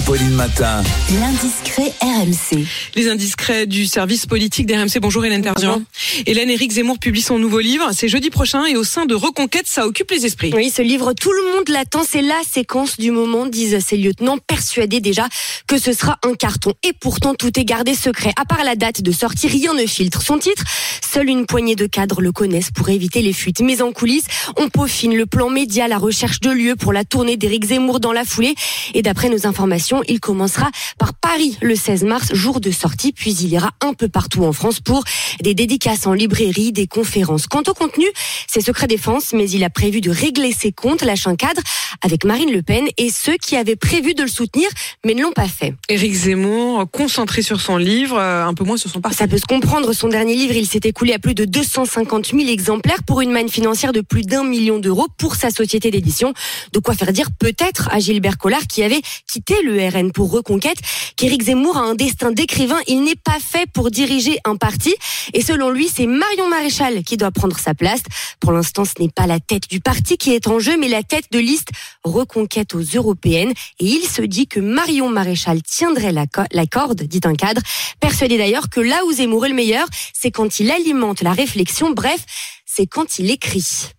Apolline Matin. l'indiscret RMC. Les indiscrets du service politique d'RMC. Bonjour Hélène Terzian. Hélène, Éric Zemmour publie son nouveau livre. C'est jeudi prochain et au sein de Reconquête, ça occupe les esprits. Oui, ce livre, tout le monde l'attend. C'est la séquence du moment, disent ces lieutenants, persuadés déjà que ce sera un carton. Et pourtant, tout est gardé secret. À part la date de sortie, rien ne filtre. Son titre, seule une poignée de cadres le connaissent pour éviter les fuites. Mais en coulisses, on peaufine le plan média, la recherche de lieux pour la tournée d'Éric Zemmour dans la foulée. Et d'après nos informations, il commencera par Paris le 16 mars, jour de sortie, puis il ira un peu partout en France pour des dédicaces en librairie, des conférences. Quant au contenu, c'est secret défense, mais il a prévu de régler ses comptes, lâche un cadre avec Marine Le Pen et ceux qui avaient prévu de le soutenir, mais ne l'ont pas fait. Éric Zemmour, concentré sur son livre, euh, un peu moins sur son parti. Ça peut se comprendre. Son dernier livre, il s'est écoulé à plus de 250 000 exemplaires pour une manne financière de plus d'un million d'euros pour sa société d'édition. De quoi faire dire peut-être à Gilbert Collard qui avait quitté le RN pour Reconquête qu'Éric Zemmour a un destin d'écrivain. Il n'est pas fait pour diriger un parti. Et selon lui, c'est Marion Maréchal qui doit prendre sa place. Pour l'instant, ce n'est pas la tête du parti qui est en jeu, mais la tête de liste Reconquête aux européennes. Et il se dit que Marion Maréchal tiendrait la, la corde, dit un cadre. Persuadé d'ailleurs que là où Zemmour est le meilleur, c'est quand il alimente la réflexion. Bref, c'est quand il écrit.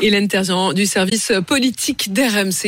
Hélène Terzian du service politique d'RMC.